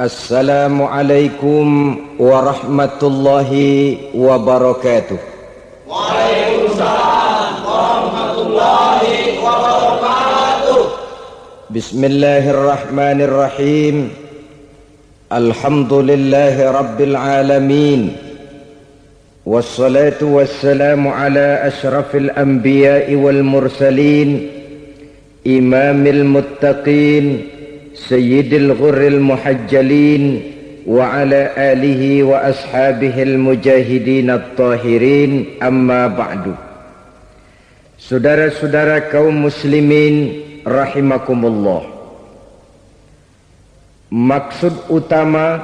السلام عليكم ورحمة الله وبركاته. وعليكم السلام ورحمة الله وبركاته. بسم الله الرحمن الرحيم. الحمد لله رب العالمين. والصلاة والسلام على أشرف الأنبياء والمرسلين إمام المتقين المتقين سيد الغر المحجلين وعلى آله وأصحابه المجاهدين الطاهرين أما بعد Saudara-saudara kaum muslimin rahimakumullah Maksud utama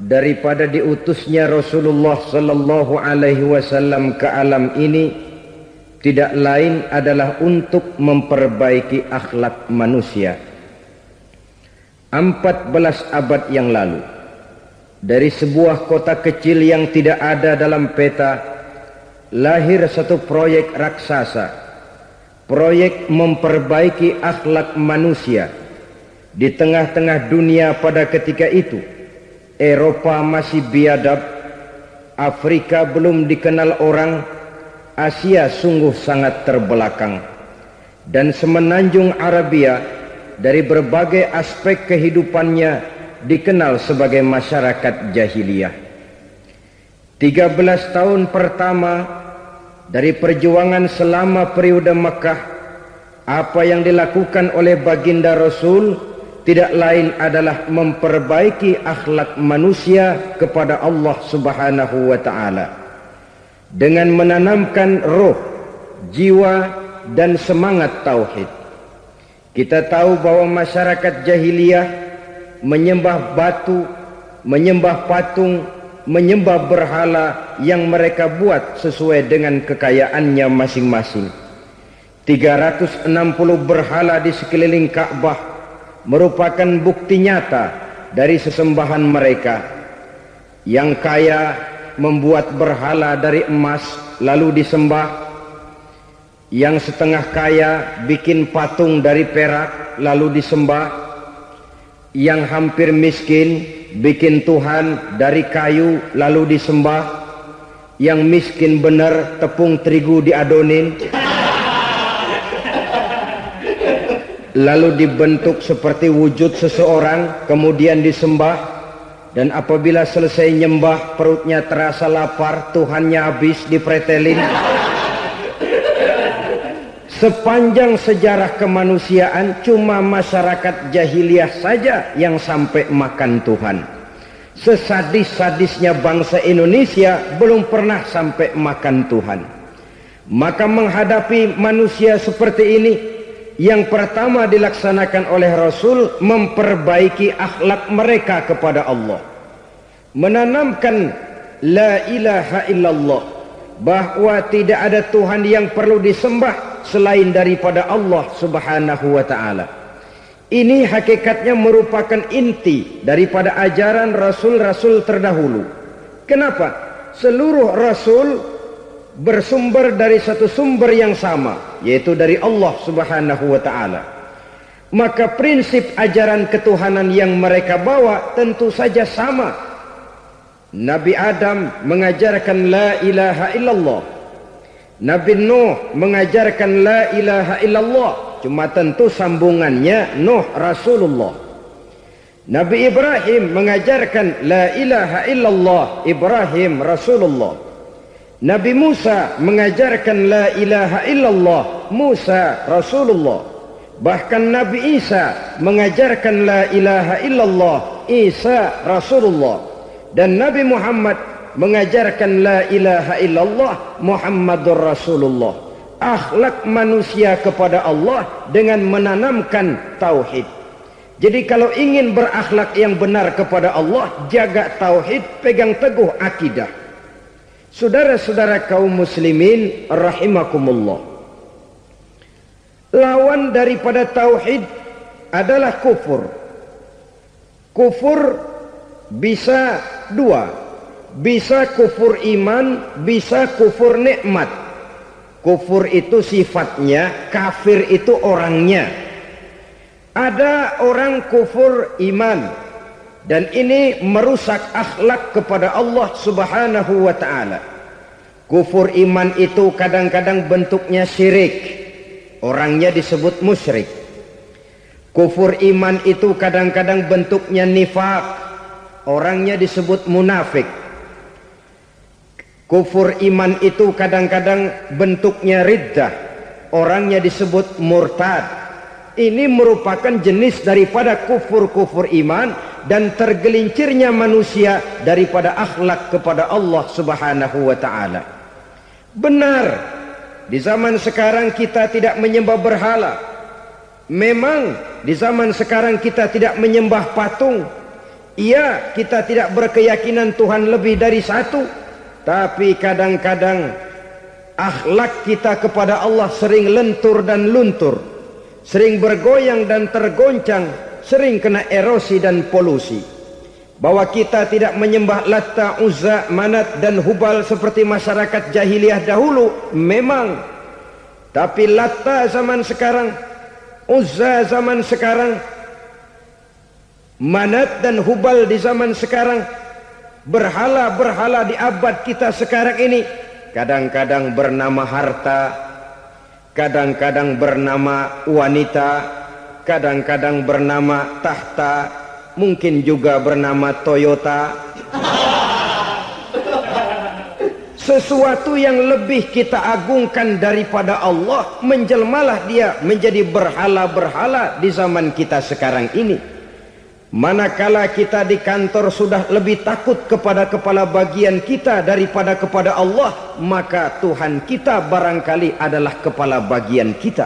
daripada diutusnya Rasulullah sallallahu alaihi wasallam ke alam ini tidak lain adalah untuk memperbaiki akhlak manusia 14 abad yang lalu dari sebuah kota kecil yang tidak ada dalam peta lahir satu proyek raksasa. Proyek memperbaiki akhlak manusia di tengah-tengah dunia pada ketika itu. Eropa masih biadab Afrika belum dikenal orang Asia sungguh sangat terbelakang. Dan semenanjung Arabia dari berbagai aspek kehidupannya dikenal sebagai masyarakat jahiliyah. 13 tahun pertama dari perjuangan selama periode Mekah apa yang dilakukan oleh baginda Rasul tidak lain adalah memperbaiki akhlak manusia kepada Allah Subhanahu wa taala dengan menanamkan roh, jiwa dan semangat tauhid. Kita tahu bahwa masyarakat jahiliyah menyembah batu, menyembah patung, menyembah berhala yang mereka buat sesuai dengan kekayaannya masing-masing. 360 berhala di sekeliling Ka'bah merupakan bukti nyata dari sesembahan mereka. Yang kaya membuat berhala dari emas lalu disembah yang setengah kaya bikin patung dari perak lalu disembah. Yang hampir miskin bikin Tuhan dari kayu lalu disembah. Yang miskin benar tepung terigu diadonin. Lalu dibentuk seperti wujud seseorang kemudian disembah. Dan apabila selesai nyembah perutnya terasa lapar Tuhannya habis dipretelin Sepanjang sejarah kemanusiaan cuma masyarakat jahiliyah saja yang sampai makan Tuhan. Sesadis-sadisnya bangsa Indonesia belum pernah sampai makan Tuhan. Maka menghadapi manusia seperti ini yang pertama dilaksanakan oleh Rasul memperbaiki akhlak mereka kepada Allah. Menanamkan la ilaha illallah bahwa tidak ada Tuhan yang perlu disembah selain daripada Allah Subhanahu wa taala. Ini hakikatnya merupakan inti daripada ajaran rasul-rasul terdahulu. Kenapa? Seluruh rasul bersumber dari satu sumber yang sama, yaitu dari Allah Subhanahu wa taala. Maka prinsip ajaran ketuhanan yang mereka bawa tentu saja sama. Nabi Adam mengajarkan la ilaha illallah Nabi Nuh mengajarkan la ilaha illallah. Cuma tentu sambungannya Nuh Rasulullah. Nabi Ibrahim mengajarkan la ilaha illallah Ibrahim Rasulullah. Nabi Musa mengajarkan la ilaha illallah Musa Rasulullah. Bahkan Nabi Isa mengajarkan la ilaha illallah Isa Rasulullah. Dan Nabi Muhammad mengajarkan la ilaha illallah Muhammadur Rasulullah. Akhlak manusia kepada Allah dengan menanamkan tauhid. Jadi kalau ingin berakhlak yang benar kepada Allah, jaga tauhid, pegang teguh akidah. Saudara-saudara kaum muslimin rahimakumullah. Lawan daripada tauhid adalah kufur. Kufur bisa dua, bisa kufur iman, bisa kufur nikmat. Kufur itu sifatnya, kafir itu orangnya. Ada orang kufur iman, dan ini merusak akhlak kepada Allah Subhanahu wa taala. Kufur iman itu kadang-kadang bentuknya syirik. Orangnya disebut musyrik. Kufur iman itu kadang-kadang bentuknya nifak. Orangnya disebut munafik. Kufur iman itu kadang-kadang bentuknya riddah. Orangnya disebut murtad. Ini merupakan jenis daripada kufur-kufur iman dan tergelincirnya manusia daripada akhlak kepada Allah Subhanahu wa taala. Benar, di zaman sekarang kita tidak menyembah berhala. Memang di zaman sekarang kita tidak menyembah patung. Iya, kita tidak berkeyakinan Tuhan lebih dari satu. Tapi kadang-kadang akhlak kita kepada Allah sering lentur dan luntur. Sering bergoyang dan tergoncang. Sering kena erosi dan polusi. Bahwa kita tidak menyembah Latta, Uzza, Manat dan Hubal seperti masyarakat jahiliyah dahulu. Memang. Tapi Latta zaman sekarang. Uzza zaman sekarang. Manat dan Hubal di zaman sekarang berhala-berhala di abad kita sekarang ini. Kadang-kadang bernama harta kadang-kadang bernama wanita kadang-kadang bernama tahta mungkin juga bernama Toyota. Sesuatu yang lebih kita agungkan daripada Allah menjelmalah dia menjadi berhala-berhala di zaman kita sekarang ini Manakala kita di kantor sudah lebih takut kepada kepala bagian kita daripada kepada Allah, maka Tuhan kita barangkali adalah kepala bagian kita.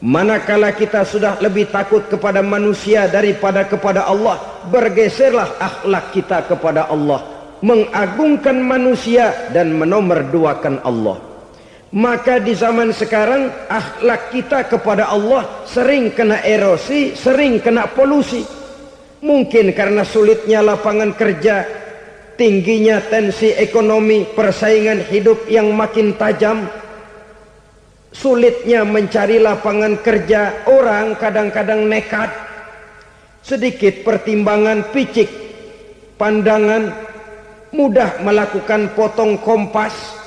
Manakala kita sudah lebih takut kepada manusia daripada kepada Allah, bergeserlah akhlak kita kepada Allah, mengagungkan manusia dan menomorduakan Allah. Maka di zaman sekarang akhlak kita kepada Allah sering kena erosi, sering kena polusi. Mungkin karena sulitnya lapangan kerja, tingginya tensi ekonomi, persaingan hidup yang makin tajam, sulitnya mencari lapangan kerja, orang kadang-kadang nekat, sedikit pertimbangan picik, pandangan, mudah melakukan potong kompas,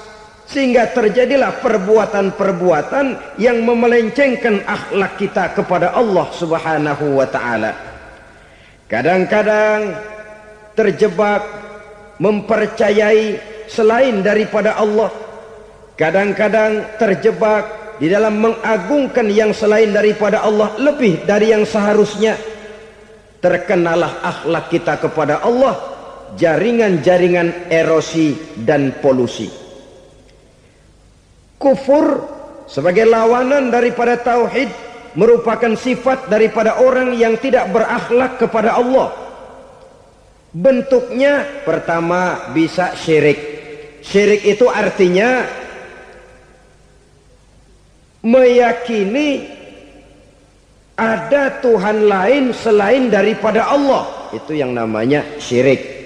sehingga terjadilah perbuatan-perbuatan yang memelencengkan akhlak kita kepada Allah Subhanahu wa taala. Kadang-kadang terjebak mempercayai selain daripada Allah. Kadang-kadang terjebak di dalam mengagungkan yang selain daripada Allah lebih dari yang seharusnya. Terkenalah akhlak kita kepada Allah jaringan-jaringan erosi dan polusi. Kufur sebagai lawanan daripada tauhid merupakan sifat daripada orang yang tidak berakhlak kepada Allah. Bentuknya pertama bisa syirik. Syirik itu artinya meyakini ada Tuhan lain selain daripada Allah. Itu yang namanya syirik.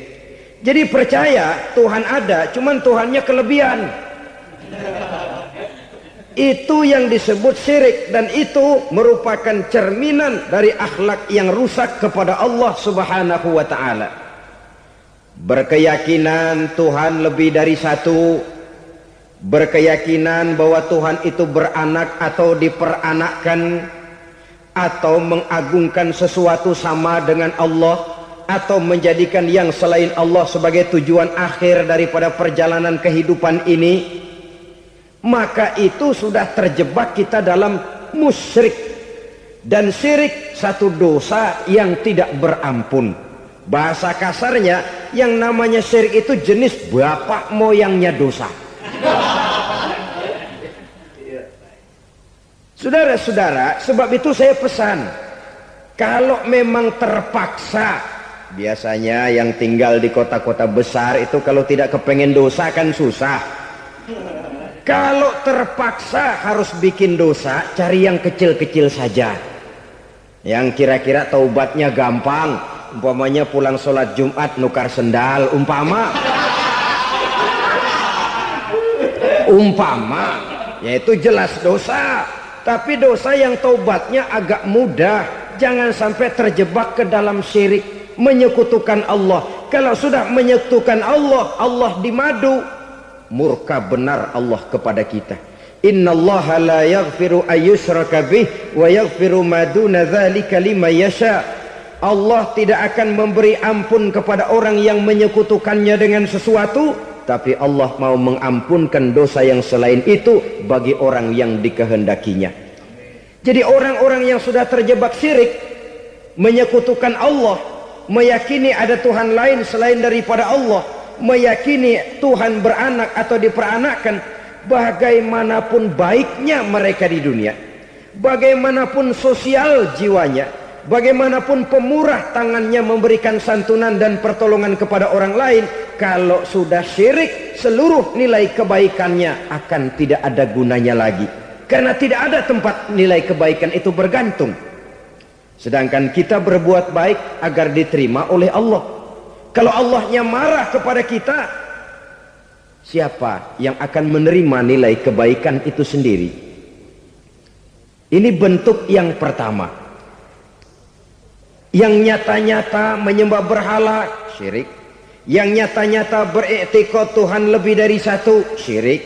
Jadi percaya Tuhan ada, cuman Tuhannya kelebihan. Itu yang disebut syirik dan itu merupakan cerminan dari akhlak yang rusak kepada Allah Subhanahu wa taala. Berkeyakinan Tuhan lebih dari satu, berkeyakinan bahwa Tuhan itu beranak atau diperanakkan atau mengagungkan sesuatu sama dengan Allah atau menjadikan yang selain Allah sebagai tujuan akhir daripada perjalanan kehidupan ini maka itu sudah terjebak kita dalam musyrik. Dan syirik satu dosa yang tidak berampun. Bahasa kasarnya yang namanya syirik itu jenis bapak moyangnya dosa. Saudara-saudara, sebab itu saya pesan, kalau memang terpaksa, biasanya yang tinggal di kota-kota besar itu kalau tidak kepengen dosa kan susah. Kalau terpaksa harus bikin dosa, cari yang kecil-kecil saja. Yang kira-kira taubatnya gampang. Umpamanya pulang sholat Jumat nukar sendal. Umpama. Umpama. Yaitu jelas dosa. Tapi dosa yang taubatnya agak mudah. Jangan sampai terjebak ke dalam syirik. menyekutukan Allah. Kalau sudah menyekutukan Allah, Allah dimadu. Murka benar Allah kepada kita. Inna Allah la yaghfiru ayyushraka bih wa yaghfiru ma duna dzalika yasha. Allah tidak akan memberi ampun kepada orang yang menyekutukannya dengan sesuatu, tapi Allah mau mengampunkan dosa yang selain itu bagi orang yang dikehendakinya. Jadi orang-orang yang sudah terjebak syirik menyekutukan Allah, meyakini ada Tuhan lain selain daripada Allah, meyakini Tuhan beranak atau diperanakkan, bagaimanapun baiknya mereka di dunia, bagaimanapun sosial jiwanya, bagaimanapun pemurah tangannya memberikan santunan dan pertolongan kepada orang lain, kalau sudah syirik, seluruh nilai kebaikannya akan tidak ada gunanya lagi. Karena tidak ada tempat nilai kebaikan itu bergantung. Sedangkan kita berbuat baik agar diterima oleh Allah. Kalau Allahnya marah kepada kita, siapa yang akan menerima nilai kebaikan itu sendiri? Ini bentuk yang pertama. Yang nyata-nyata menyembah berhala, syirik. Yang nyata-nyata beriktikad Tuhan lebih dari satu, syirik.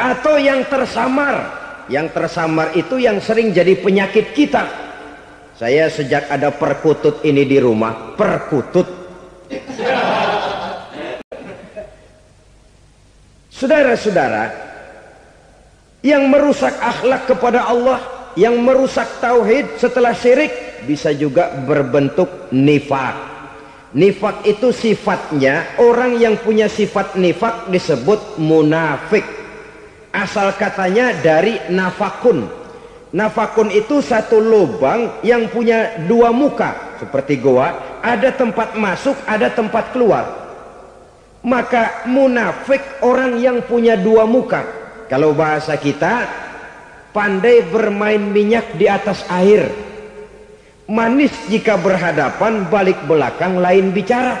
Atau yang tersamar. Yang tersamar itu yang sering jadi penyakit kita saya sejak ada perkutut ini di rumah, perkutut. Saudara-saudara, yang merusak akhlak kepada Allah, yang merusak tauhid setelah syirik bisa juga berbentuk nifak. Nifak itu sifatnya orang yang punya sifat nifak disebut munafik. Asal katanya dari nafakun, Nafakun itu satu lubang yang punya dua muka seperti goa, ada tempat masuk, ada tempat keluar. Maka munafik orang yang punya dua muka. Kalau bahasa kita pandai bermain minyak di atas air. Manis jika berhadapan, balik belakang lain bicara.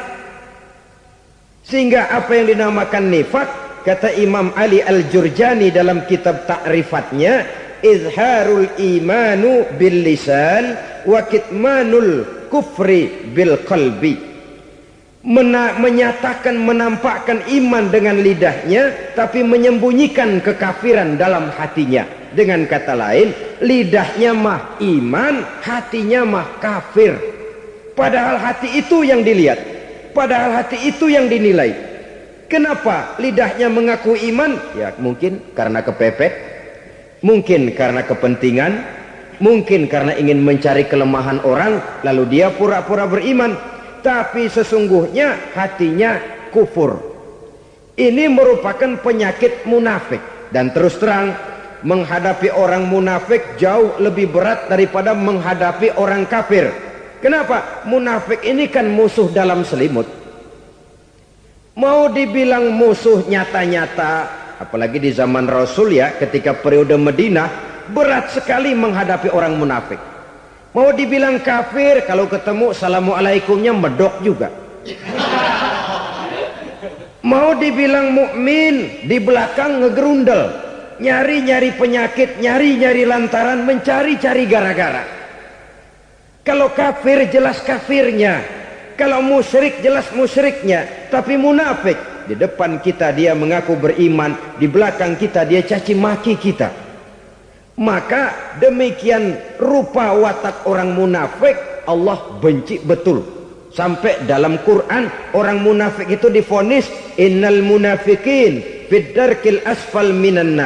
Sehingga apa yang dinamakan nifak kata Imam Ali Al-Jurjani dalam kitab takrifatnya izharul imanu bil lisan wa kitmanul kufri bil qalbi. Mena menyatakan menampakkan iman dengan lidahnya tapi menyembunyikan kekafiran dalam hatinya. Dengan kata lain lidahnya mah iman hatinya mah kafir. Padahal hati itu yang dilihat padahal hati itu yang dinilai. Kenapa lidahnya mengaku iman? Ya mungkin karena kepepet Mungkin karena kepentingan, mungkin karena ingin mencari kelemahan orang, lalu dia pura-pura beriman, tapi sesungguhnya hatinya kufur. Ini merupakan penyakit munafik dan terus terang menghadapi orang munafik jauh lebih berat daripada menghadapi orang kafir. Kenapa? Munafik ini kan musuh dalam selimut. Mau dibilang musuh nyata-nyata apalagi di zaman Rasul ya ketika periode Medina berat sekali menghadapi orang munafik. Mau dibilang kafir kalau ketemu assalamualaikumnya medok juga. Mau dibilang mukmin di belakang ngegerundel. Nyari-nyari penyakit nyari-nyari lantaran mencari-cari gara-gara. Kalau kafir jelas kafirnya. Kalau musyrik jelas musyriknya. Tapi munafik di depan kita dia mengaku beriman, di belakang kita dia caci maki kita. Maka demikian rupa watak orang munafik Allah benci betul. Sampai dalam Quran orang munafik itu difonis innal munafikin fid darkil asfal minan.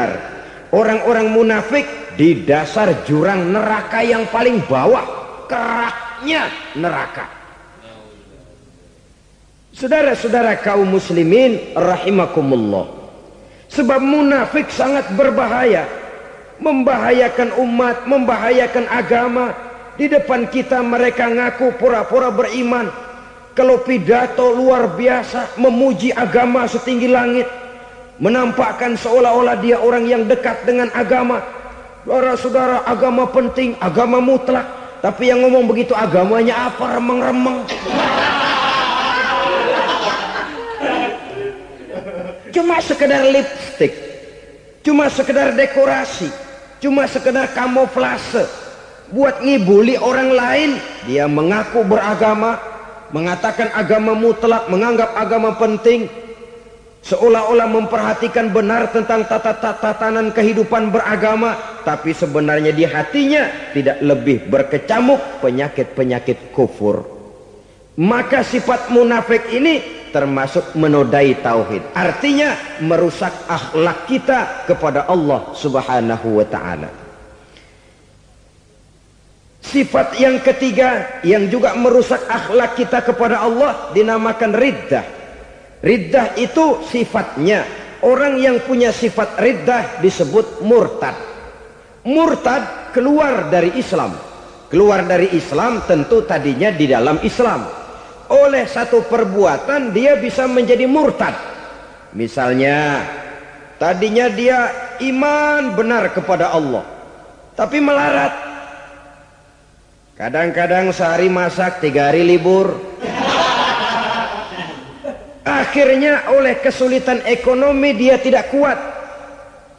Orang-orang munafik di dasar jurang neraka yang paling bawah, keraknya neraka. Saudara-saudara kaum muslimin rahimakumullah. Sebab munafik sangat berbahaya. Membahayakan umat, membahayakan agama. Di depan kita mereka ngaku pura-pura beriman. Kalau pidato luar biasa memuji agama setinggi langit. Menampakkan seolah-olah dia orang yang dekat dengan agama. Saudara-saudara agama penting, agama mutlak. Tapi yang ngomong begitu agamanya apa remeng-remeng. Cuma sekedar lipstick. Cuma sekedar dekorasi. Cuma sekedar kamuflase. Buat ngibuli orang lain. Dia mengaku beragama. Mengatakan agama mutlak, menganggap agama penting, seolah-olah memperhatikan benar tentang tata-tatanan kehidupan beragama, tapi sebenarnya di hatinya tidak lebih berkecamuk penyakit-penyakit kufur. Maka sifat munafik ini termasuk menodai tauhid. Artinya merusak akhlak kita kepada Allah Subhanahu wa taala. Sifat yang ketiga yang juga merusak akhlak kita kepada Allah dinamakan riddah. Riddah itu sifatnya orang yang punya sifat riddah disebut murtad. Murtad keluar dari Islam. Keluar dari Islam tentu tadinya di dalam Islam. Oleh satu perbuatan dia bisa menjadi murtad. Misalnya tadinya dia iman benar kepada Allah. Tapi melarat Kadang-kadang sehari masak, tiga hari libur. Akhirnya oleh kesulitan ekonomi dia tidak kuat.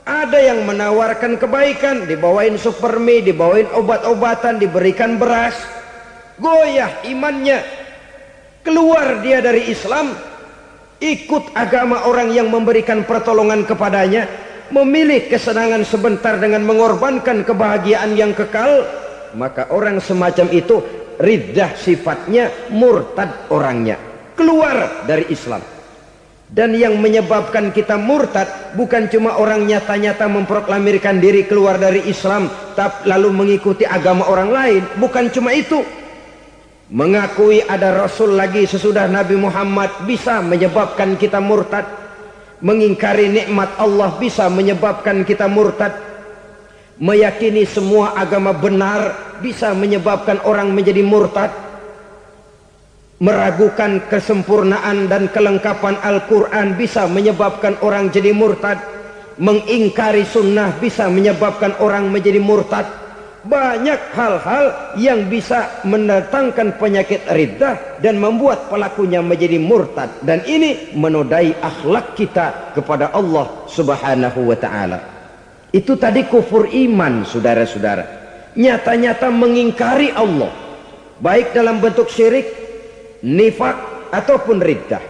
Ada yang menawarkan kebaikan, dibawain supermi, dibawain obat-obatan, diberikan beras. Goyah imannya. Keluar dia dari Islam, ikut agama orang yang memberikan pertolongan kepadanya, memilih kesenangan sebentar dengan mengorbankan kebahagiaan yang kekal, maka orang semacam itu riddah sifatnya murtad orangnya. Keluar dari Islam. Dan yang menyebabkan kita murtad bukan cuma orang nyata-nyata memproklamirkan diri keluar dari Islam lalu mengikuti agama orang lain. Bukan cuma itu mengakui ada Rasul lagi sesudah Nabi Muhammad bisa menyebabkan kita murtad mengingkari nikmat Allah bisa menyebabkan kita murtad meyakini semua agama benar bisa menyebabkan orang menjadi murtad meragukan kesempurnaan dan kelengkapan Al-Quran bisa menyebabkan orang jadi murtad mengingkari sunnah bisa menyebabkan orang menjadi murtad banyak hal-hal yang bisa mendatangkan penyakit riddah dan membuat pelakunya menjadi murtad dan ini menodai akhlak kita kepada Allah subhanahu wa ta'ala itu tadi kufur iman saudara-saudara. Nyata-nyata mengingkari Allah. Baik dalam bentuk syirik, nifak ataupun riddah.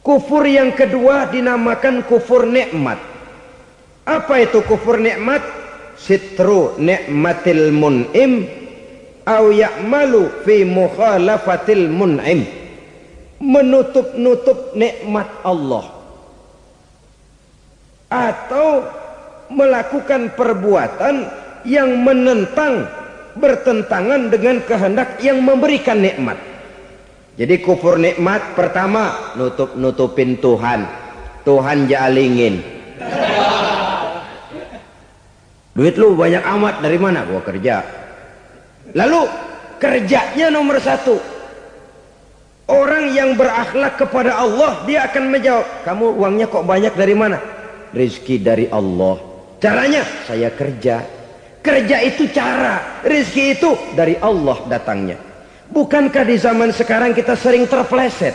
Kufur yang kedua dinamakan kufur nikmat. Apa itu kufur nikmat? Sitru nikmatil mun'im au ya'malu fi mukhalafatil mun'im. Menutup-nutup nikmat Allah. Atau melakukan perbuatan yang menentang bertentangan dengan kehendak yang memberikan nikmat. Jadi kufur nikmat pertama nutup-nutupin Tuhan. Tuhan jalingin. Duit lu banyak amat dari mana? Gua kerja. Lalu kerjanya nomor satu. Orang yang berakhlak kepada Allah dia akan menjawab, kamu uangnya kok banyak dari mana? Rizki dari Allah. Caranya saya kerja. Kerja itu cara, rezeki itu dari Allah datangnya. Bukankah di zaman sekarang kita sering terpleset?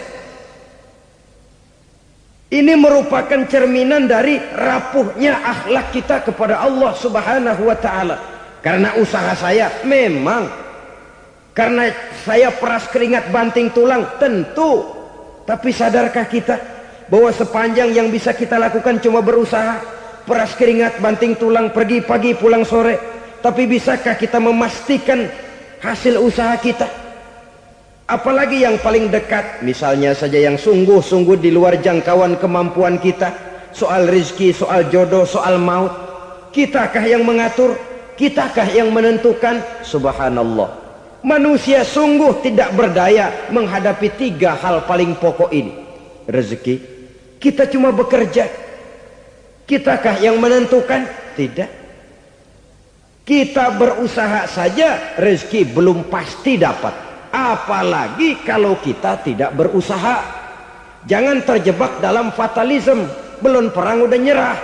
Ini merupakan cerminan dari rapuhnya akhlak kita kepada Allah Subhanahu wa taala. Karena usaha saya memang karena saya peras keringat banting tulang tentu. Tapi sadarkah kita bahwa sepanjang yang bisa kita lakukan cuma berusaha? peras keringat, banting tulang, pergi pagi, pulang sore. Tapi bisakah kita memastikan hasil usaha kita? Apalagi yang paling dekat, misalnya saja yang sungguh-sungguh di luar jangkauan kemampuan kita, soal rizki, soal jodoh, soal maut. Kitakah yang mengatur? Kitakah yang menentukan? Subhanallah. Manusia sungguh tidak berdaya menghadapi tiga hal paling pokok ini. Rezeki. Kita cuma bekerja Kitakah yang menentukan? Tidak. Kita berusaha saja rezeki belum pasti dapat. Apalagi kalau kita tidak berusaha. Jangan terjebak dalam fatalisme. Belum perang udah nyerah.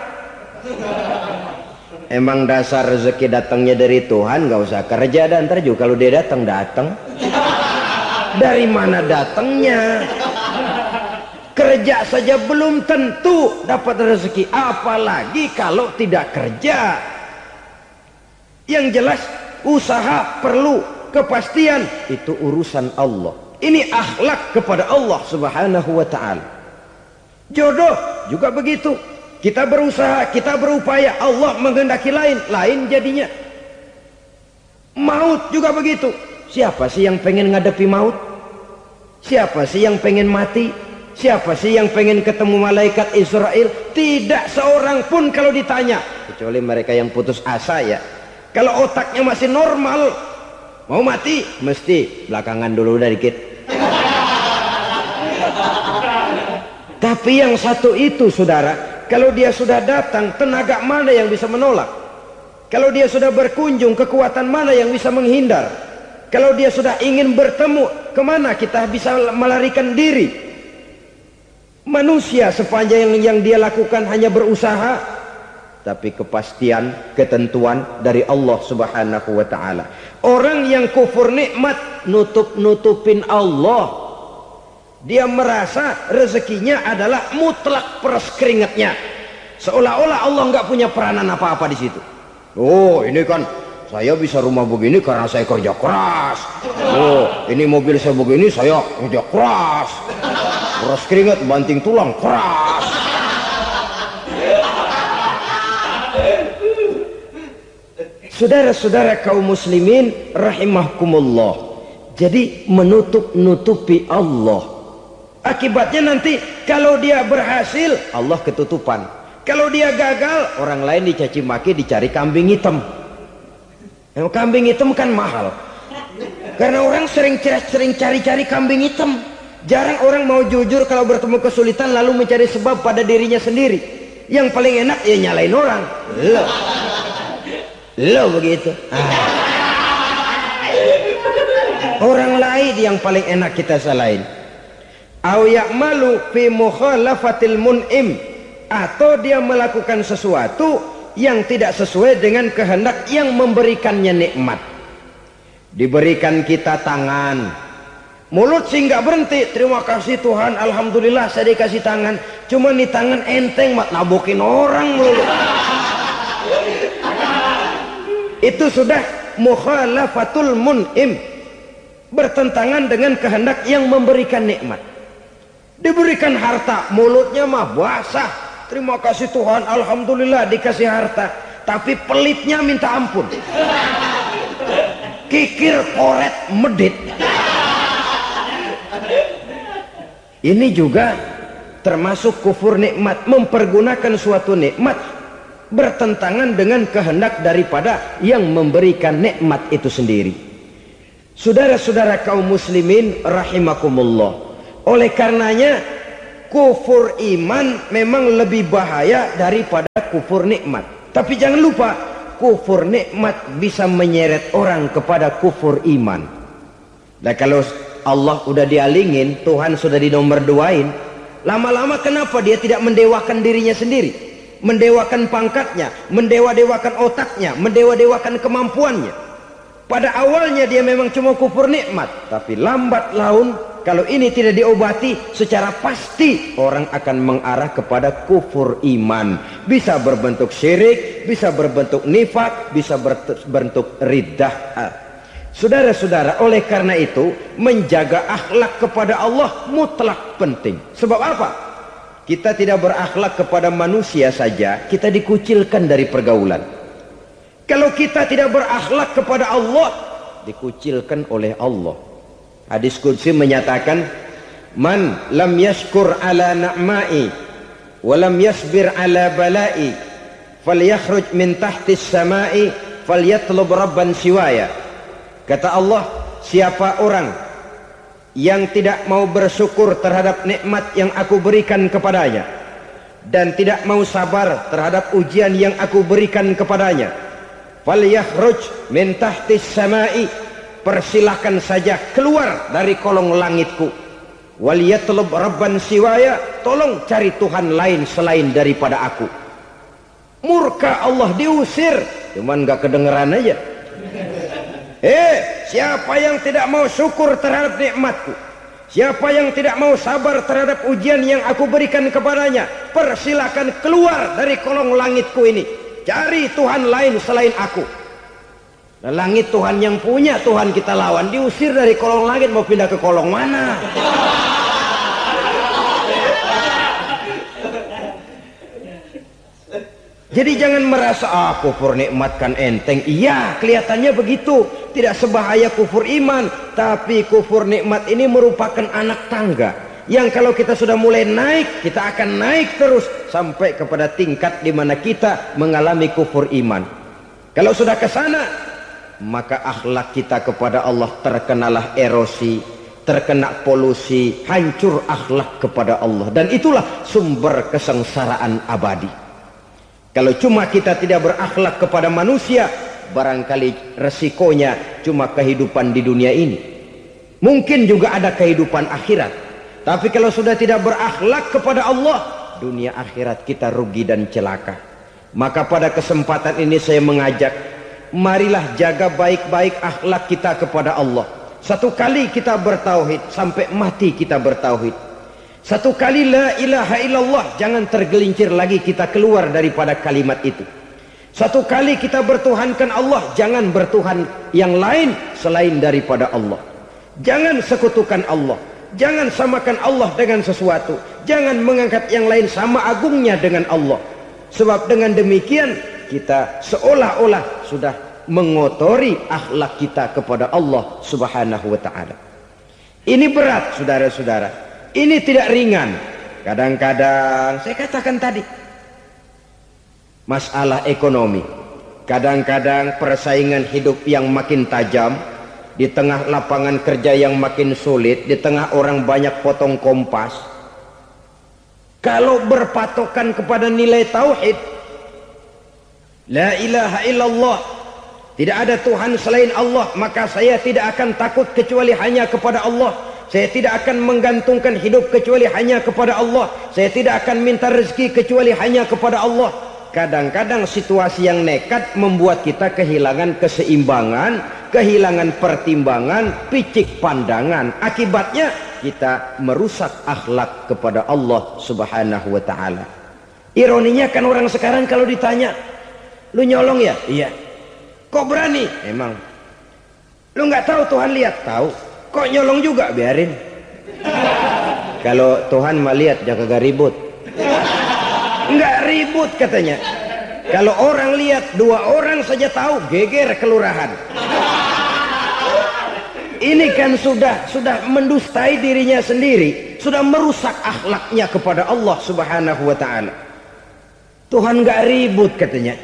Emang dasar rezeki datangnya dari Tuhan nggak usah kerja dan ntar juga kalau dia datang datang. Dari mana datangnya? Kerja saja belum tentu dapat rezeki, apalagi kalau tidak kerja. Yang jelas usaha perlu kepastian itu urusan Allah. Ini akhlak kepada Allah Subhanahu wa taala. Jodoh juga begitu. Kita berusaha, kita berupaya, Allah menghendaki lain, lain jadinya. Maut juga begitu. Siapa sih yang pengen ngadepi maut? Siapa sih yang pengen mati? Siapa sih yang pengen ketemu malaikat Israel? Tidak seorang pun kalau ditanya. Kecuali mereka yang putus asa ya. Kalau otaknya masih normal, mau mati, mesti belakangan dulu dari dikit. Tapi yang satu itu saudara, kalau dia sudah datang, tenaga mana yang bisa menolak? Kalau dia sudah berkunjung, kekuatan mana yang bisa menghindar? Kalau dia sudah ingin bertemu, ke mana kita bisa melarikan diri? Manusia sepanjang yang dia lakukan hanya berusaha, tapi kepastian, ketentuan dari Allah Subhanahu wa taala. Orang yang kufur nikmat nutup-nutupin Allah dia merasa rezekinya adalah mutlak peras keringatnya. Seolah-olah Allah nggak punya peranan apa-apa di situ. Oh, ini kan saya bisa rumah begini karena saya kerja keras. Oh, ini mobil saya begini saya kerja keras. Peras keringat banting tulang keras. Saudara-saudara kaum muslimin rahimahkumullah. Jadi menutup-nutupi Allah Akibatnya nanti kalau dia berhasil Allah ketutupan. Kalau dia gagal orang lain dicaci maki dicari kambing hitam. Yang kambing hitam kan mahal. Karena orang sering sering cari-cari kambing hitam. Jarang orang mau jujur kalau bertemu kesulitan lalu mencari sebab pada dirinya sendiri. Yang paling enak ya nyalain orang. Lo. Lo begitu. Ah. Orang lain yang paling enak kita salahin. Au ya'malu fi mukhalafatil mun'im. Atau dia melakukan sesuatu yang tidak sesuai dengan kehendak yang memberikannya nikmat. Diberikan kita tangan. Mulut sih nggak berhenti. Terima kasih Tuhan Alhamdulillah saya dikasih tangan. Cuma nih tangan enteng mat nabokin orang mulu itu sudah mukhalafatul mun'im bertentangan dengan kehendak yang memberikan nikmat Diberikan harta, mulutnya mah basah. Terima kasih Tuhan, Alhamdulillah dikasih harta. Tapi pelitnya minta ampun. Kikir koret medit. Ini juga termasuk kufur nikmat. Mempergunakan suatu nikmat bertentangan dengan kehendak daripada yang memberikan nikmat itu sendiri. Saudara-saudara kaum muslimin rahimakumullah. Oleh karenanya kufur iman memang lebih bahaya daripada kufur nikmat. Tapi jangan lupa kufur nikmat bisa menyeret orang kepada kufur iman. Dan kalau Allah udah dialingin, Tuhan sudah dinomor duain, lama-lama kenapa dia tidak mendewakan dirinya sendiri? Mendewakan pangkatnya, mendewa-dewakan otaknya, mendewa-dewakan kemampuannya. Pada awalnya dia memang cuma kufur nikmat, tapi lambat laun kalau ini tidak diobati secara pasti orang akan mengarah kepada kufur iman. Bisa berbentuk syirik, bisa berbentuk nifak, bisa berbentuk riddah. Saudara-saudara, oleh karena itu menjaga akhlak kepada Allah mutlak penting. Sebab apa? Kita tidak berakhlak kepada manusia saja, kita dikucilkan dari pergaulan. Kalau kita tidak berakhlak kepada Allah, dikucilkan oleh Allah. Hadis Qudsi menyatakan Man lam yashkur ala na'mai wa lam yasbir ala balai falyakhruj min tahtis samai falyatlub rabban siwaya Kata Allah siapa orang yang tidak mau bersyukur terhadap nikmat yang aku berikan kepadanya dan tidak mau sabar terhadap ujian yang aku berikan kepadanya. Falyakhruj min tahtis samai persilahkan saja keluar dari kolong langitku. Waliyatlub rabban siwaya tolong cari Tuhan lain selain daripada aku. Murka Allah diusir. Cuman gak kedengeran aja eh siapa yang tidak mau syukur terhadap nikmatku siapa yang tidak mau sabar terhadap ujian yang aku berikan kepadanya persilahkan keluar dari kolong langitku ini cari Tuhan lain selain aku Nah, langit Tuhan yang punya, Tuhan kita lawan. Diusir dari kolong langit mau pindah ke kolong mana? Jadi jangan merasa ah kufur nikmat kan enteng. Iya, kelihatannya begitu. Tidak sebahaya kufur iman, tapi kufur nikmat ini merupakan anak tangga yang kalau kita sudah mulai naik, kita akan naik terus sampai kepada tingkat di mana kita mengalami kufur iman. Kalau sudah ke sana, maka akhlak kita kepada Allah terkenalah erosi, terkena polusi, hancur akhlak kepada Allah dan itulah sumber kesengsaraan abadi. Kalau cuma kita tidak berakhlak kepada manusia, barangkali resikonya cuma kehidupan di dunia ini. Mungkin juga ada kehidupan akhirat. Tapi kalau sudah tidak berakhlak kepada Allah, dunia akhirat kita rugi dan celaka. Maka pada kesempatan ini saya mengajak, marilah jaga baik-baik akhlak kita kepada Allah. Satu kali kita bertauhid, sampai mati kita bertauhid. Satu kali la ilaha illallah jangan tergelincir lagi kita keluar daripada kalimat itu. Satu kali kita bertuhankan Allah jangan bertuhan yang lain selain daripada Allah. Jangan sekutukan Allah. Jangan samakan Allah dengan sesuatu. Jangan mengangkat yang lain sama agungnya dengan Allah. Sebab dengan demikian kita seolah-olah sudah mengotori akhlak kita kepada Allah Subhanahu wa taala. Ini berat saudara-saudara. Ini tidak ringan. Kadang-kadang saya katakan tadi masalah ekonomi. Kadang-kadang persaingan hidup yang makin tajam di tengah lapangan kerja yang makin sulit, di tengah orang banyak potong kompas. Kalau berpatokan kepada nilai tauhid, la ilaha illallah, tidak ada Tuhan selain Allah, maka saya tidak akan takut kecuali hanya kepada Allah. Saya tidak akan menggantungkan hidup kecuali hanya kepada Allah. Saya tidak akan minta rezeki kecuali hanya kepada Allah. Kadang-kadang situasi yang nekat membuat kita kehilangan keseimbangan, kehilangan pertimbangan, picik pandangan. Akibatnya kita merusak akhlak kepada Allah Subhanahu wa taala. Ironinya kan orang sekarang kalau ditanya, "Lu nyolong ya?" "Iya." "Kok berani?" "Emang." "Lu nggak tahu Tuhan lihat?" "Tahu." Kok nyolong juga? Biarin. Kalau Tuhan melihat jangan gak ribut. Nggak ribut katanya. Kalau orang lihat dua orang saja tahu geger kelurahan. Ini kan sudah sudah mendustai dirinya sendiri sudah merusak akhlaknya kepada Allah subhanahu wa ta'ala. Tuhan nggak ribut katanya.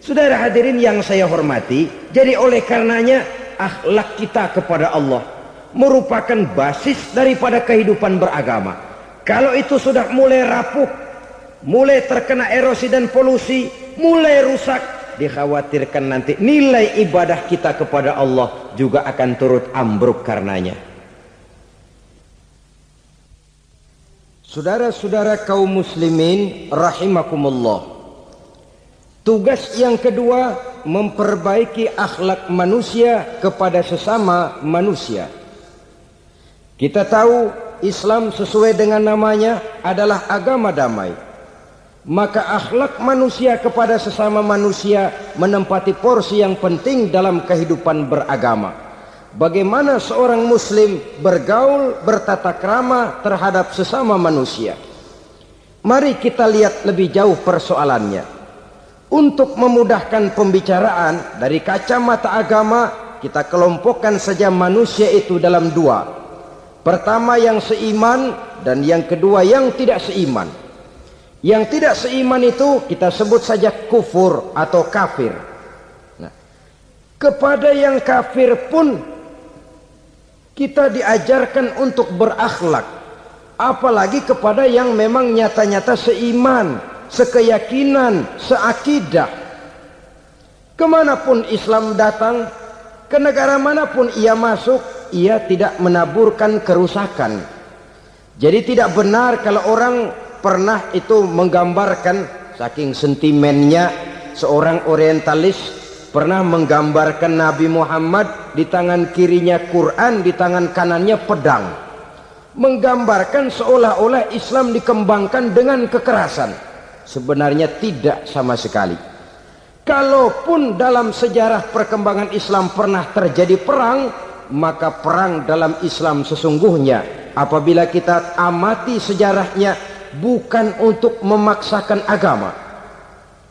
Saudara hadirin yang saya hormati jadi oleh karenanya akhlak kita kepada Allah merupakan basis daripada kehidupan beragama. Kalau itu sudah mulai rapuh, mulai terkena erosi dan polusi, mulai rusak, dikhawatirkan nanti nilai ibadah kita kepada Allah juga akan turut ambruk karenanya. Saudara-saudara kaum muslimin rahimakumullah. Tugas yang kedua memperbaiki akhlak manusia kepada sesama manusia. Kita tahu Islam sesuai dengan namanya adalah agama damai. Maka akhlak manusia kepada sesama manusia menempati porsi yang penting dalam kehidupan beragama. Bagaimana seorang muslim bergaul bertata krama terhadap sesama manusia. Mari kita lihat lebih jauh persoalannya. Untuk memudahkan pembicaraan dari kacamata agama, kita kelompokkan saja manusia itu dalam dua Pertama yang seiman dan yang kedua yang tidak seiman. Yang tidak seiman itu kita sebut saja kufur atau kafir. Nah, kepada yang kafir pun kita diajarkan untuk berakhlak. Apalagi kepada yang memang nyata-nyata seiman, sekeyakinan, seakidah. Ke mana pun Islam datang, ke negara mana pun ia masuk, ia tidak menaburkan kerusakan. Jadi tidak benar kalau orang pernah itu menggambarkan saking sentimennya seorang orientalis pernah menggambarkan Nabi Muhammad di tangan kirinya Quran, di tangan kanannya pedang. Menggambarkan seolah-olah Islam dikembangkan dengan kekerasan. Sebenarnya tidak sama sekali. kalaupun dalam sejarah perkembangan Islam pernah terjadi perang maka perang dalam Islam sesungguhnya apabila kita amati sejarahnya bukan untuk memaksakan agama.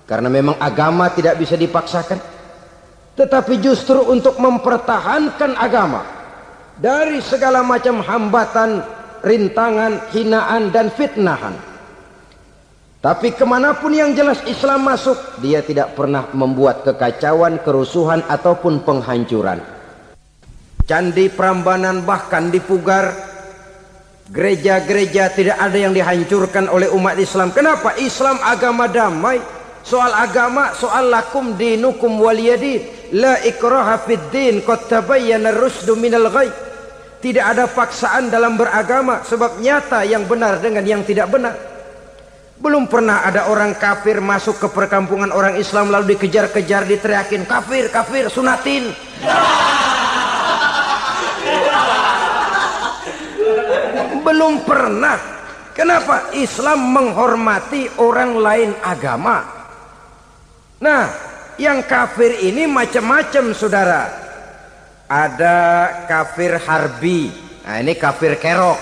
Karena memang agama tidak bisa dipaksakan tetapi justru untuk mempertahankan agama dari segala macam hambatan, rintangan, hinaan dan fitnahan. Tapi ke mana pun yang jelas Islam masuk dia tidak pernah membuat kekacauan, kerusuhan ataupun penghancuran candi Prambanan bahkan dipugar. Gereja-gereja tidak ada yang dihancurkan oleh umat Islam. Kenapa? Islam agama damai. Soal agama soal lakum dinukum waliyadin. La ikraha fid din qad tabayyana ar-rusdu minal tidak ada paksaan dalam beragama sebab nyata yang benar dengan yang tidak benar. Belum pernah ada orang kafir masuk ke perkampungan orang Islam lalu dikejar-kejar diteriakin kafir kafir sunatin belum pernah. Kenapa Islam menghormati orang lain agama? Nah yang kafir ini macam-macam saudara. Ada kafir harbi. Nah ini kafir kerok.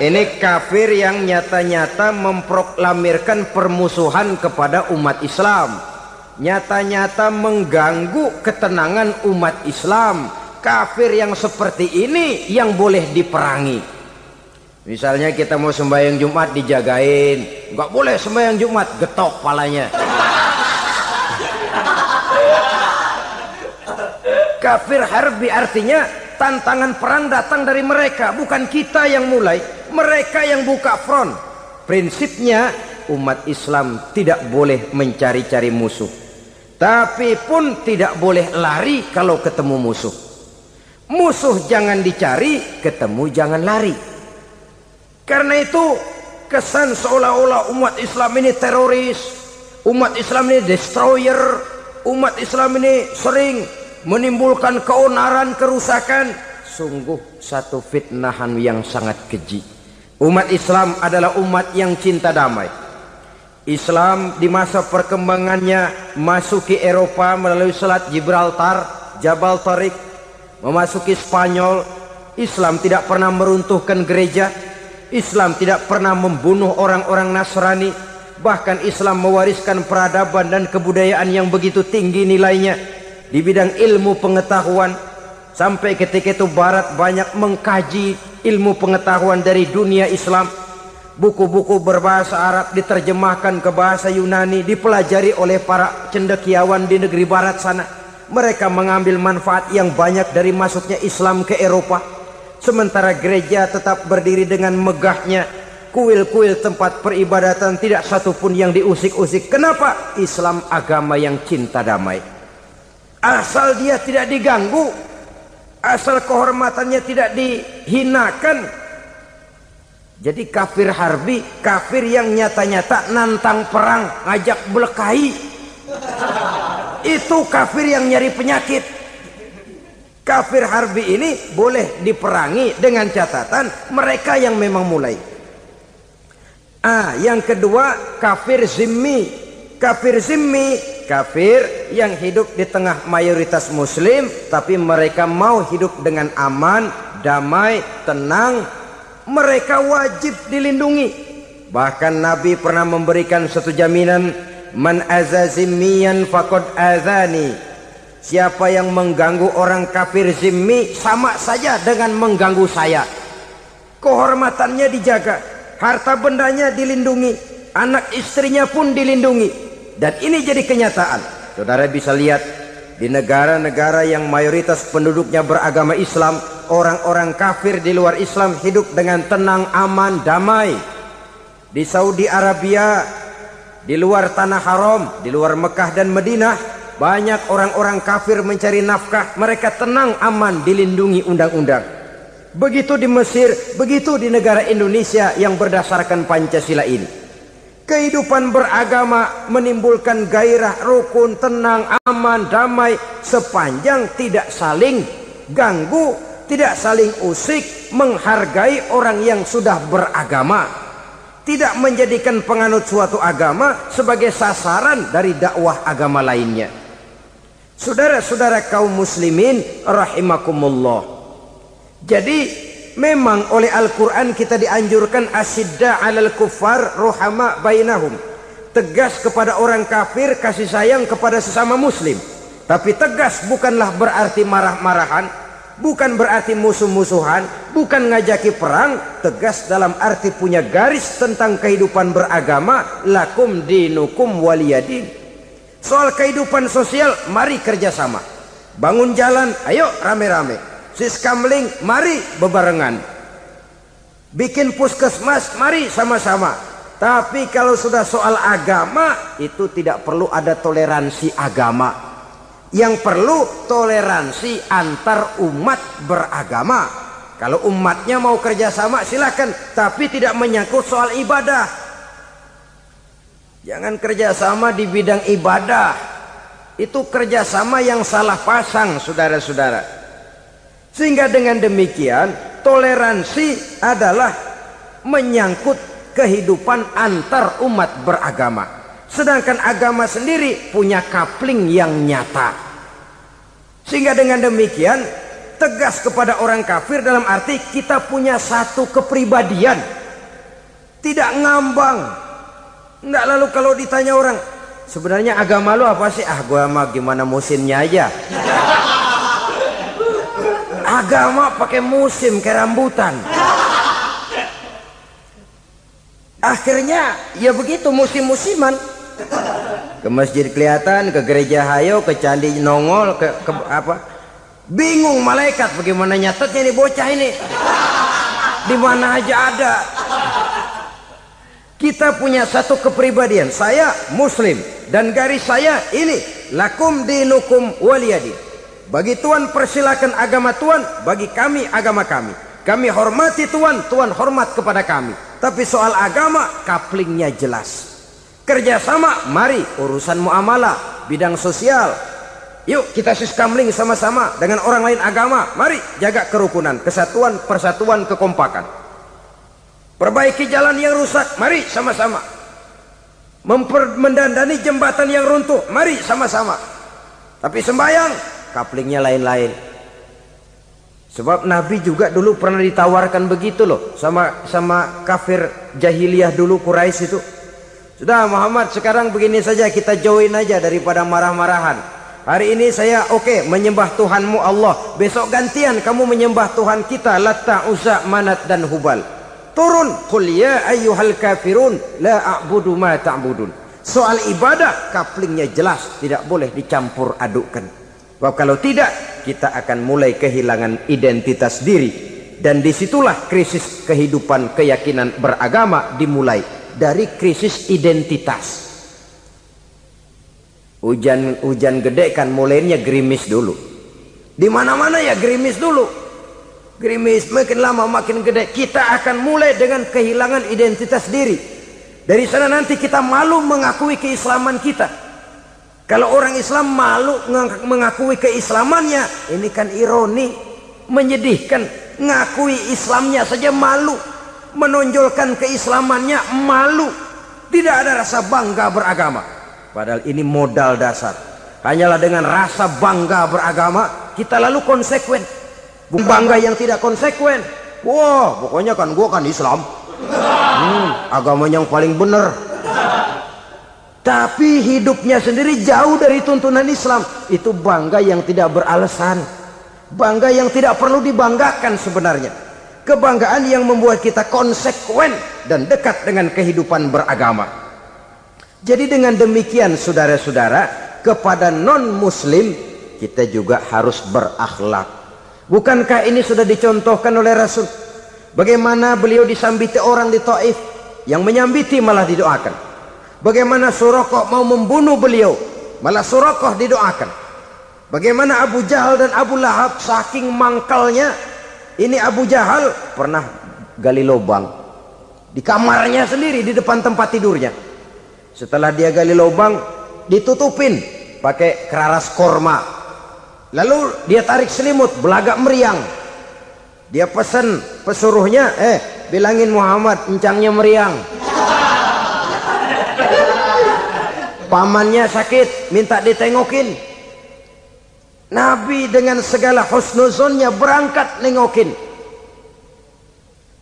Ini kafir yang nyata-nyata memproklamirkan permusuhan kepada umat Islam. Nyata-nyata mengganggu ketenangan umat Islam kafir yang seperti ini yang boleh diperangi. Misalnya kita mau sembahyang Jumat dijagain nggak boleh sembahyang Jumat getok palanya. Kafir harbi artinya tantangan perang datang dari mereka bukan kita yang mulai mereka yang buka front. Prinsipnya umat Islam tidak boleh mencari-cari musuh. Tapi pun tidak boleh lari kalau ketemu musuh Musuh jangan dicari, ketemu jangan lari. Karena itu kesan seolah-olah umat Islam ini teroris, umat Islam ini destroyer, umat Islam ini sering menimbulkan keonaran, kerusakan. Sungguh satu fitnahan yang sangat keji. Umat Islam adalah umat yang cinta damai. Islam di masa perkembangannya masuki Eropa melalui Selat Gibraltar, Jabal Tariq, memasuki Spanyol Islam tidak pernah meruntuhkan gereja Islam tidak pernah membunuh orang-orang Nasrani bahkan Islam mewariskan peradaban dan kebudayaan yang begitu tinggi nilainya di bidang ilmu pengetahuan sampai ketika itu barat banyak mengkaji ilmu pengetahuan dari dunia Islam. Buku-buku berbahasa Arab diterjemahkan ke bahasa Yunani dipelajari oleh para cendekiawan di negeri barat sana mereka mengambil manfaat yang banyak dari masuknya Islam ke Eropa. Sementara gereja tetap berdiri dengan megahnya. Kuil-kuil tempat peribadatan tidak satupun yang diusik-usik. Kenapa? Islam agama yang cinta damai. Asal dia tidak diganggu. Asal kehormatannya tidak dihinakan. Jadi kafir harbi, kafir yang nyata-nyata nantang perang, ngajak belekai itu kafir yang nyari penyakit. Kafir harbi ini boleh diperangi dengan catatan mereka yang memang mulai. Ah yang kedua kafir zimmi. Kafir zimmi kafir yang hidup di tengah mayoritas muslim tapi mereka mau hidup dengan aman damai tenang. Mereka wajib dilindungi. Bahkan Nabi pernah memberikan satu jaminan Man azazimiyan fakod azani. Siapa yang mengganggu orang kafir zimmi sama saja dengan mengganggu saya. Kehormatannya dijaga, harta bendanya dilindungi, anak istrinya pun dilindungi. Dan ini jadi kenyataan. Saudara bisa lihat di negara-negara yang mayoritas penduduknya beragama Islam, orang-orang kafir di luar Islam hidup dengan tenang, aman, damai. Di Saudi Arabia di luar tanah haram, di luar Mekah dan Madinah, banyak orang-orang kafir mencari nafkah, mereka tenang aman dilindungi undang-undang. Begitu di Mesir, begitu di negara Indonesia yang berdasarkan Pancasila ini. Kehidupan beragama menimbulkan gairah rukun, tenang, aman, damai sepanjang tidak saling ganggu, tidak saling usik, menghargai orang yang sudah beragama. Tidak menjadikan penganut suatu agama sebagai sasaran dari dakwah agama lainnya. Saudara-saudara kaum muslimin rahimakumullah. Jadi memang oleh Al-Qur'an kita dianjurkan asidda 'alal kuffar ruhama bainahum. Tegas kepada orang kafir, kasih sayang kepada sesama muslim. Tapi tegas bukanlah berarti marah-marahan, bukan berarti musuh-musuhan, bukan ngajaki perang, tegas dalam arti punya garis tentang kehidupan beragama, lakum dinukum waliyadin. Soal kehidupan sosial, mari kerjasama. Bangun jalan, ayo rame-rame. Siskamling, mari bebarengan. Bikin puskesmas, mari sama-sama. Tapi kalau sudah soal agama, itu tidak perlu ada toleransi agama yang perlu toleransi antar umat beragama. Kalau umatnya mau kerjasama silakan, tapi tidak menyangkut soal ibadah. Jangan kerjasama di bidang ibadah. Itu kerjasama yang salah pasang, saudara-saudara. Sehingga dengan demikian, toleransi adalah menyangkut kehidupan antar umat beragama. Sedangkan agama sendiri punya kapling yang nyata. Sehingga dengan demikian tegas kepada orang kafir dalam arti kita punya satu kepribadian. Tidak ngambang. Enggak lalu kalau ditanya orang, sebenarnya agama lu apa sih? Ah gua mah gimana musimnya aja. agama pakai musim kayak rambutan. Akhirnya ya begitu musim-musiman ke masjid kelihatan, ke gereja hayo, ke candi nongol, ke, ke apa? Bingung malaikat bagaimana nyatetnya ini bocah ini. Di mana aja ada. Kita punya satu kepribadian. Saya muslim dan garis saya ini lakum dinukum waliyadin. Bagi Tuhan persilakan agama Tuhan, bagi kami agama kami. Kami hormati Tuhan, Tuhan hormat kepada kami. Tapi soal agama, kaplingnya jelas. Kerjasama, mari urusan muamalah, bidang sosial. Yuk kita siskamling sama-sama dengan orang lain agama. Mari jaga kerukunan, kesatuan, persatuan, kekompakan. Perbaiki jalan yang rusak, mari sama-sama. Mendandani jembatan yang runtuh, mari sama-sama. Tapi sembayang, kaplingnya lain-lain. Sebab Nabi juga dulu pernah ditawarkan begitu loh sama sama kafir jahiliyah dulu Quraisy itu. Sudah Muhammad sekarang begini saja kita join aja daripada marah-marahan. Hari ini saya oke okay, menyembah Tuhanmu Allah. Besok gantian kamu menyembah Tuhan kita Latta, Uzza, Manat dan Hubal. Turun qul ya ayyuhal kafirun la a'budu ma ta'budun. Soal ibadah kaplingnya jelas tidak boleh dicampur adukkan. Sebab kalau tidak kita akan mulai kehilangan identitas diri dan di situlah krisis kehidupan keyakinan beragama dimulai dari krisis identitas. Hujan hujan gede kan mulainya gerimis dulu. Di mana-mana ya gerimis dulu. Gerimis makin lama makin gede. Kita akan mulai dengan kehilangan identitas diri. Dari sana nanti kita malu mengakui keislaman kita. Kalau orang Islam malu mengakui keislamannya, ini kan ironi, menyedihkan. Ngakui Islamnya saja malu menonjolkan keislamannya malu. Tidak ada rasa bangga beragama. Padahal ini modal dasar. Hanyalah dengan rasa bangga beragama kita lalu konsekuen. Bukan bangga yang tidak konsekuen. Wah pokoknya kan gua kan Islam. Hmm, agama yang paling benar. Tapi hidupnya sendiri jauh dari tuntunan Islam. Itu bangga yang tidak beralasan. Bangga yang tidak perlu dibanggakan sebenarnya kebanggaan yang membuat kita konsekuen dan dekat dengan kehidupan beragama. Jadi dengan demikian saudara-saudara, kepada non-muslim kita juga harus berakhlak. Bukankah ini sudah dicontohkan oleh Rasul? Bagaimana beliau disambiti orang di Taif yang menyambiti malah didoakan. Bagaimana Surakoh mau membunuh beliau, malah Surakoh didoakan. Bagaimana Abu Jahal dan Abu Lahab saking mangkalnya ini Abu Jahal pernah gali lubang di kamarnya sendiri di depan tempat tidurnya. Setelah dia gali lubang ditutupin pakai keras korma. Lalu dia tarik selimut belagak meriang. Dia pesen pesuruhnya, eh bilangin Muhammad encangnya meriang. Pamannya sakit, minta ditengokin. Nabi dengan segala husnuzonnya berangkat nengokin.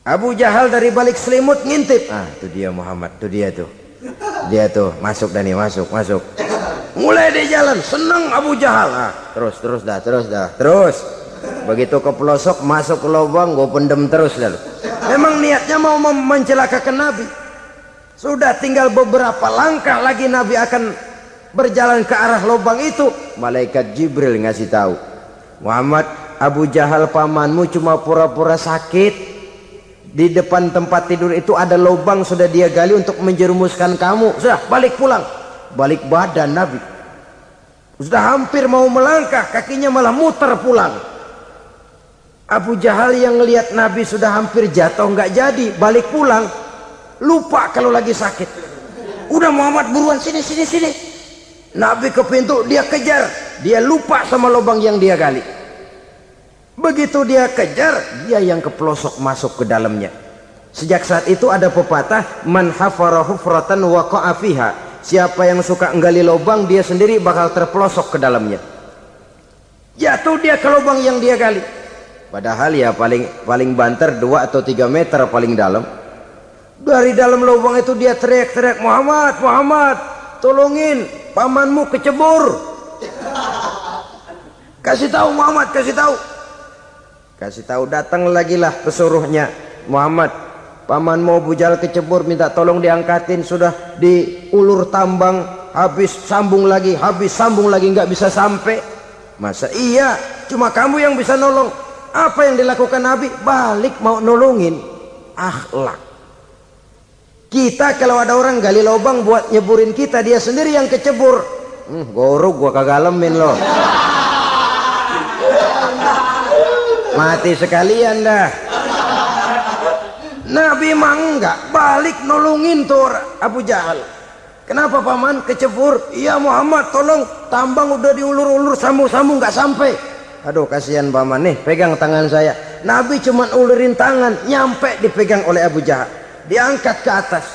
Abu Jahal dari balik selimut ngintip. Ah itu dia Muhammad. Itu dia tuh. Dia tuh masuk Dani masuk masuk. Mulai di jalan senang Abu Jahal. Ah, terus terus dah terus dah terus. Begitu ke pelosok masuk ke lubang gue pendem terus lalu. Memang niatnya mau mencelakakan Nabi. Sudah tinggal beberapa langkah lagi Nabi akan berjalan ke arah lubang itu. Malaikat Jibril ngasih tahu Muhammad Abu Jahal pamanmu cuma pura-pura sakit. Di depan tempat tidur itu ada lubang sudah dia gali untuk menjerumuskan kamu. Sudah balik pulang. Balik badan Nabi. Sudah hampir mau melangkah kakinya malah muter pulang. Abu Jahal yang ngelihat Nabi sudah hampir jatuh nggak jadi balik pulang. Lupa kalau lagi sakit. Udah Muhammad buruan sini sini sini Nabi ke pintu dia kejar. Dia lupa sama lubang yang dia gali. Begitu dia kejar dia yang ke pelosok masuk ke dalamnya. Sejak saat itu ada pepatah man hafara hufratan siapa yang suka nggali lubang dia sendiri bakal terpelosok ke dalamnya. Jatuh dia ke lubang yang dia gali. Padahal ya paling paling banter 2 atau 3 meter paling dalam. Dari dalam lubang itu dia teriak-teriak Muhammad, Muhammad, tolongin pamanmu kecebur. Kasih tahu Muhammad, kasih tahu. Kasih tahu datang lagi lah pesuruhnya Muhammad. Paman mau bujal kecebur minta tolong diangkatin sudah diulur tambang habis sambung lagi habis sambung lagi nggak bisa sampai masa iya cuma kamu yang bisa nolong apa yang dilakukan Nabi? Balik mau nolongin. Akhlak. Kita kalau ada orang gali lubang buat nyeburin kita, dia sendiri yang kecebur. Hmm, gorok gua kagalemin loh. Mati sekalian dah. Nabi mah enggak balik nolongin tuh Abu Jahal. Kenapa paman kecebur? Iya Muhammad tolong tambang udah diulur-ulur sambung-sambung nggak sampai. Aduh kasihan paman nih pegang tangan saya. Nabi cuma ulurin tangan nyampe dipegang oleh Abu Jahal. Diangkat ke atas.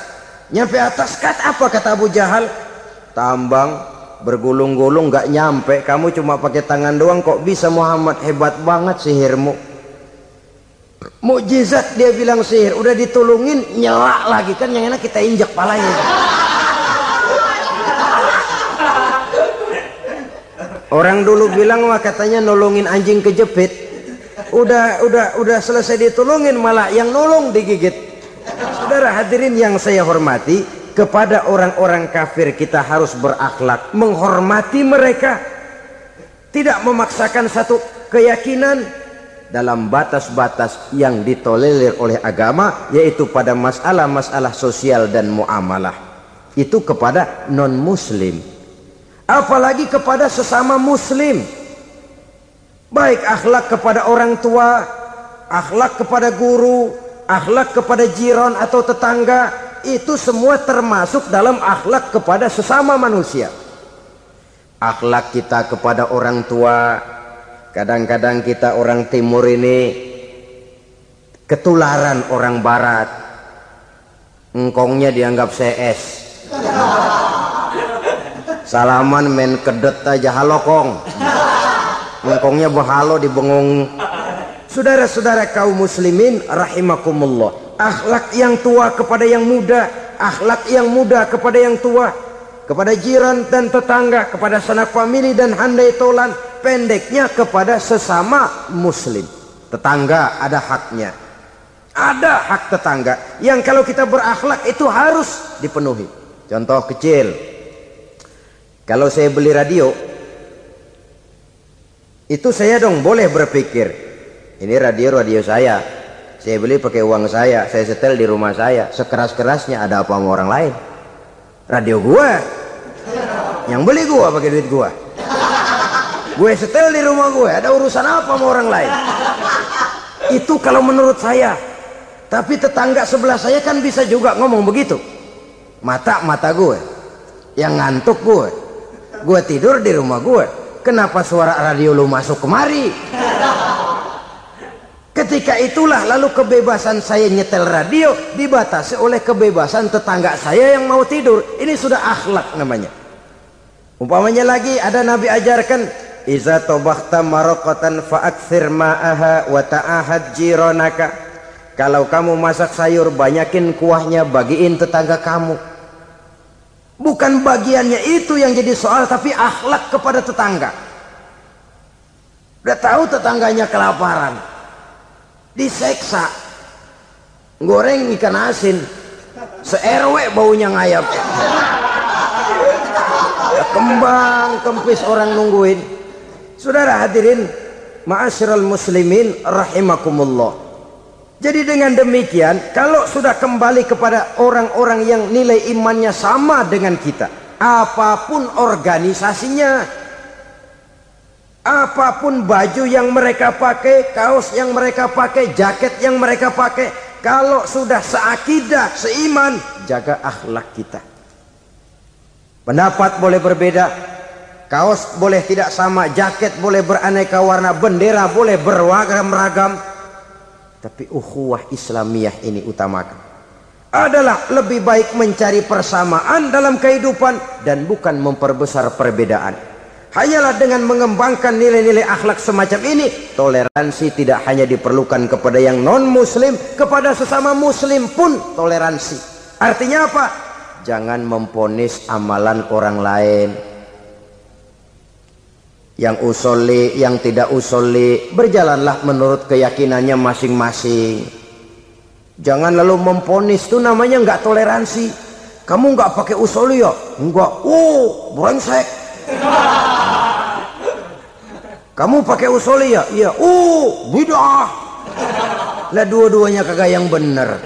Nyampe atas kat apa kata Abu Jahal? Tambang bergulung-gulung nggak nyampe. Kamu cuma pakai tangan doang kok bisa Muhammad hebat banget sihirmu. Mukjizat dia bilang sihir. Udah ditolongin nyelak lagi kan yang enak kita injak palanya. Orang dulu bilang wah katanya nolongin anjing kejepit. Udah udah udah selesai ditolongin malah yang nolong digigit. Saudara hadirin yang saya hormati, kepada orang-orang kafir kita harus berakhlak, menghormati mereka. Tidak memaksakan satu keyakinan dalam batas-batas yang ditolerir oleh agama yaitu pada masalah-masalah sosial dan muamalah. Itu kepada non muslim apalagi kepada sesama muslim baik akhlak kepada orang tua akhlak kepada guru akhlak kepada jiran atau tetangga itu semua termasuk dalam akhlak kepada sesama manusia. Akhlak kita kepada orang tua kadang-kadang kita orang timur ini ketularan orang barat. Engkongnya dianggap CS salaman main kedet aja halo kong. Ngkongnya berhalo di bengong saudara-saudara kaum muslimin rahimakumullah. Akhlak yang tua kepada yang muda akhlak yang muda kepada yang tua kepada jiran dan tetangga kepada sanak famili dan handai tolan pendeknya kepada sesama muslim. Tetangga ada haknya. Ada hak tetangga. Yang kalau kita berakhlak itu harus dipenuhi. Contoh kecil. Kalau saya beli radio, itu saya dong boleh berpikir, ini radio-radio saya. Saya beli pakai uang saya, saya setel di rumah saya. Sekeras-kerasnya ada apa sama orang lain? Radio gua. Yang beli gua pakai duit gua. Gue setel di rumah gue, ada urusan apa sama orang lain? Itu kalau menurut saya. Tapi tetangga sebelah saya kan bisa juga ngomong begitu. Mata-mata gue. Yang ngantuk gue gue tidur di rumah gue kenapa suara radio lu masuk kemari ketika itulah lalu kebebasan saya nyetel radio dibatasi oleh kebebasan tetangga saya yang mau tidur ini sudah akhlak namanya Umpamanya lagi ada Nabi ajarkan Iza tobakhta marokatan fa'akthir ma'aha wa ta'ahad jironaka. Kalau kamu masak sayur banyakin kuahnya bagiin tetangga kamu. Bukan bagiannya itu yang jadi soal tapi akhlak kepada tetangga. Udah tahu tetangganya kelaparan. Diseksa. Goreng ikan asin. Se-RW baunya ngayap. Kembang kempis orang nungguin. Saudara hadirin, ma'asyiral muslimin rahimakumullah. Jadi dengan demikian, kalau sudah kembali kepada orang-orang yang nilai imannya sama dengan kita, apa pun organisasinya, apa pun baju yang mereka pakai, kaos yang mereka pakai, jaket yang mereka pakai, kalau sudah seakidah, seiman, jaga akhlak kita. Pendapat boleh berbeda, Kaos boleh tidak sama, jaket boleh beraneka warna, bendera boleh beragam-ragam. Tapi ukhuwah Islamiyah ini utamakan. Adalah lebih baik mencari persamaan dalam kehidupan dan bukan memperbesar perbedaan. Hanyalah dengan mengembangkan nilai-nilai akhlak semacam ini, toleransi tidak hanya diperlukan kepada yang non-muslim, kepada sesama muslim pun toleransi. Artinya apa? Jangan memponis amalan orang lain yang usoli, yang tidak usoli, berjalanlah menurut keyakinannya masing-masing. Jangan lalu memponis itu namanya nggak toleransi. Kamu nggak pakai usoli ya? Enggak. Oh, brengsek. Kamu pakai usoli ya? Iya. Oh, bidah. Lah dua-duanya kagak yang benar.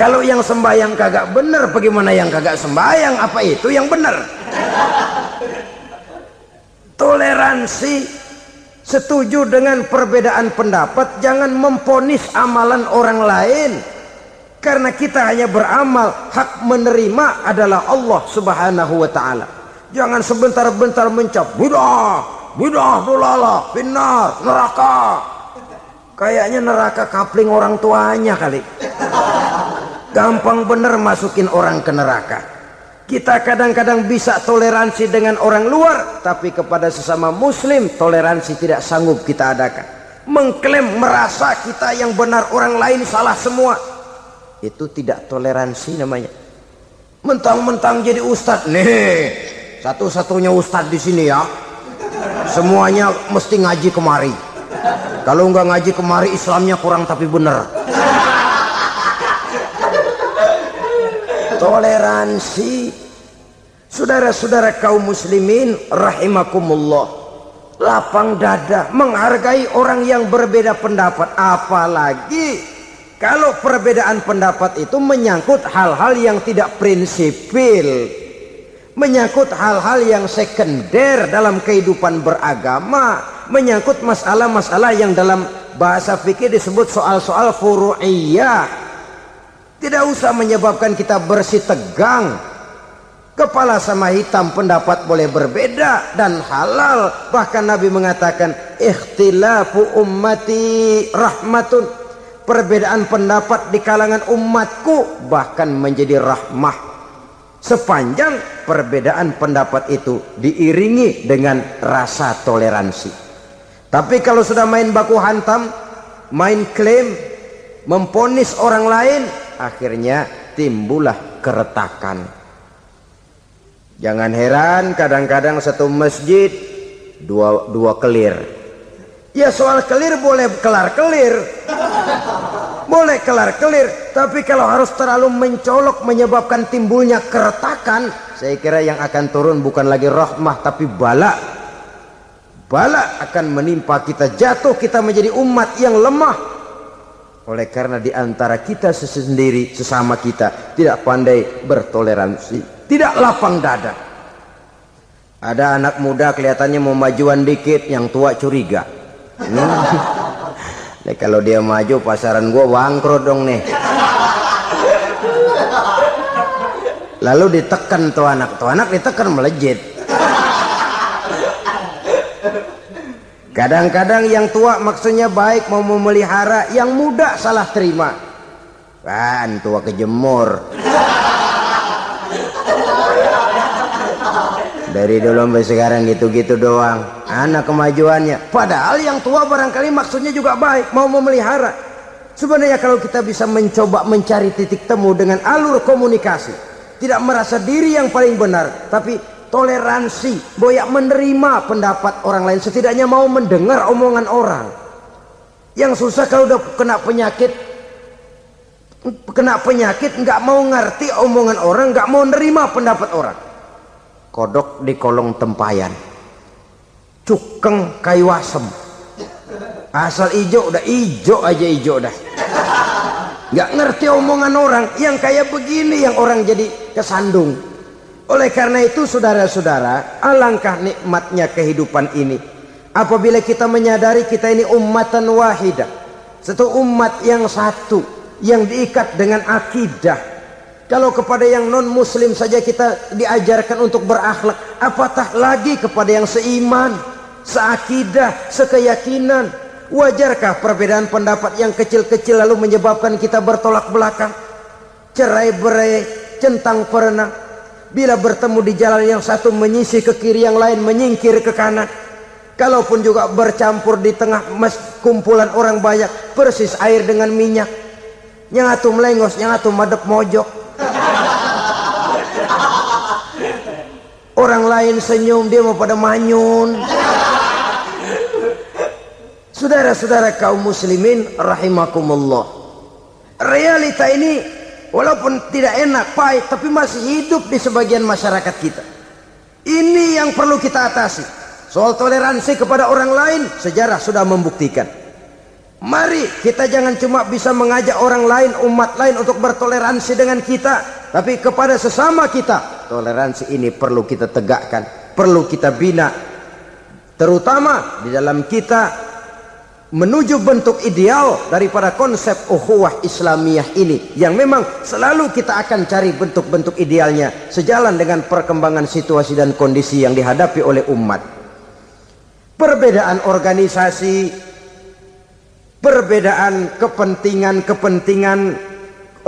Kalau yang sembayang kagak benar, bagaimana yang kagak sembayang? Apa itu yang benar? toleransi setuju dengan perbedaan pendapat jangan memponis amalan orang lain karena kita hanya beramal hak menerima adalah Allah subhanahu wa ta'ala jangan sebentar-bentar mencap bidah dolala binar neraka kayaknya neraka kapling orang tuanya kali gampang bener masukin orang ke neraka kita kadang-kadang bisa toleransi dengan orang luar, tapi kepada sesama muslim toleransi tidak sanggup kita adakan. Mengklaim merasa kita yang benar orang lain salah semua. Itu tidak toleransi namanya. Mentang-mentang jadi ustadz. Nih, satu-satunya ustadz di sini ya. Semuanya mesti ngaji kemari. Kalau nggak ngaji kemari Islamnya kurang tapi benar. toleransi saudara-saudara kaum muslimin rahimakumullah lapang dada menghargai orang yang berbeda pendapat apalagi kalau perbedaan pendapat itu menyangkut hal-hal yang tidak prinsipil menyangkut hal-hal yang sekunder dalam kehidupan beragama menyangkut masalah-masalah yang dalam bahasa fikih disebut soal-soal furu'iyah tidak usah menyebabkan kita bersih tegang. Kepala sama hitam pendapat boleh berbeda dan halal. Bahkan Nabi mengatakan ikhtilafu ummati rahmatun. Perbedaan pendapat di kalangan umatku bahkan menjadi rahmah. Sepanjang perbedaan pendapat itu diiringi dengan rasa toleransi. Tapi kalau sudah main baku hantam, main klaim, memponis orang lain, akhirnya timbullah keretakan. Jangan heran kadang-kadang satu masjid dua, dua kelir. Ya soal kelir boleh kelar kelir boleh kelar kelir tapi kalau harus terlalu mencolok menyebabkan timbulnya keretakan saya kira yang akan turun bukan lagi rahmah tapi bala bala akan menimpa kita jatuh kita menjadi umat yang lemah oleh karena di antara kita sendiri, sesama kita tidak pandai bertoleransi, tidak lapang dada. Ada anak muda kelihatannya mau majuan dikit, yang tua curiga. Hmm. Nih, kalau dia maju pasaran gua bangkrut dong nih. Lalu ditekan tuh anak, tuh anak ditekan melejit. Kadang-kadang yang tua maksudnya baik mau memelihara, yang muda salah terima. Kan tua kejemur. Dari dulu sampai sekarang gitu-gitu doang. Anak kemajuannya. Padahal yang tua barangkali maksudnya juga baik. Mau memelihara. Sebenarnya kalau kita bisa mencoba mencari titik temu dengan alur komunikasi tidak merasa diri yang paling benar tapi toleransi boyak menerima pendapat orang lain setidaknya mau mendengar omongan orang. Yang susah kalau udah kena penyakit kena penyakit nggak mau ngerti omongan orang nggak mau nerima pendapat orang kodok di kolong tempayan. Cukeng kayu asem. Asal ijo udah ijo aja ijo dah. Nggak ngerti omongan orang yang kayak begini yang orang jadi kesandung. Oleh karena itu saudara-saudara alangkah nikmatnya kehidupan ini. Apabila kita menyadari kita ini ummatan wahidah satu umat yang satu yang diikat dengan akidah kalau kepada yang non muslim saja kita diajarkan untuk berakhlak, apatah lagi kepada yang seiman, seakidah, sekeyakinan. Wajarkah perbedaan pendapat yang kecil-kecil lalu menyebabkan kita bertolak belakang? Cerai berai, centang perenang. Bila bertemu di jalan yang satu menyisih ke kiri yang lain menyingkir ke kanan. Kalaupun juga bercampur di tengah mas kumpulan orang banyak persis air dengan minyak. Yang atu melengos, yang atu madep mojok Orang lain senyum dia mau pada manyun. Saudara-saudara kaum muslimin rahimakumullah. Realita ini walaupun tidak enak, pahit tapi masih hidup di sebagian masyarakat kita. Ini yang perlu kita atasi. Soal toleransi kepada orang lain, sejarah sudah membuktikan. Mari kita jangan cuma bisa mengajak orang lain, umat lain untuk bertoleransi dengan kita, tapi kepada sesama kita. Toleransi ini perlu kita tegakkan, perlu kita bina. Terutama di dalam kita menuju bentuk ideal daripada konsep ukhuwah Islamiyah ini yang memang selalu kita akan cari bentuk-bentuk idealnya sejalan dengan perkembangan situasi dan kondisi yang dihadapi oleh umat. Perbedaan organisasi, perbedaan kepentingan-kepentingan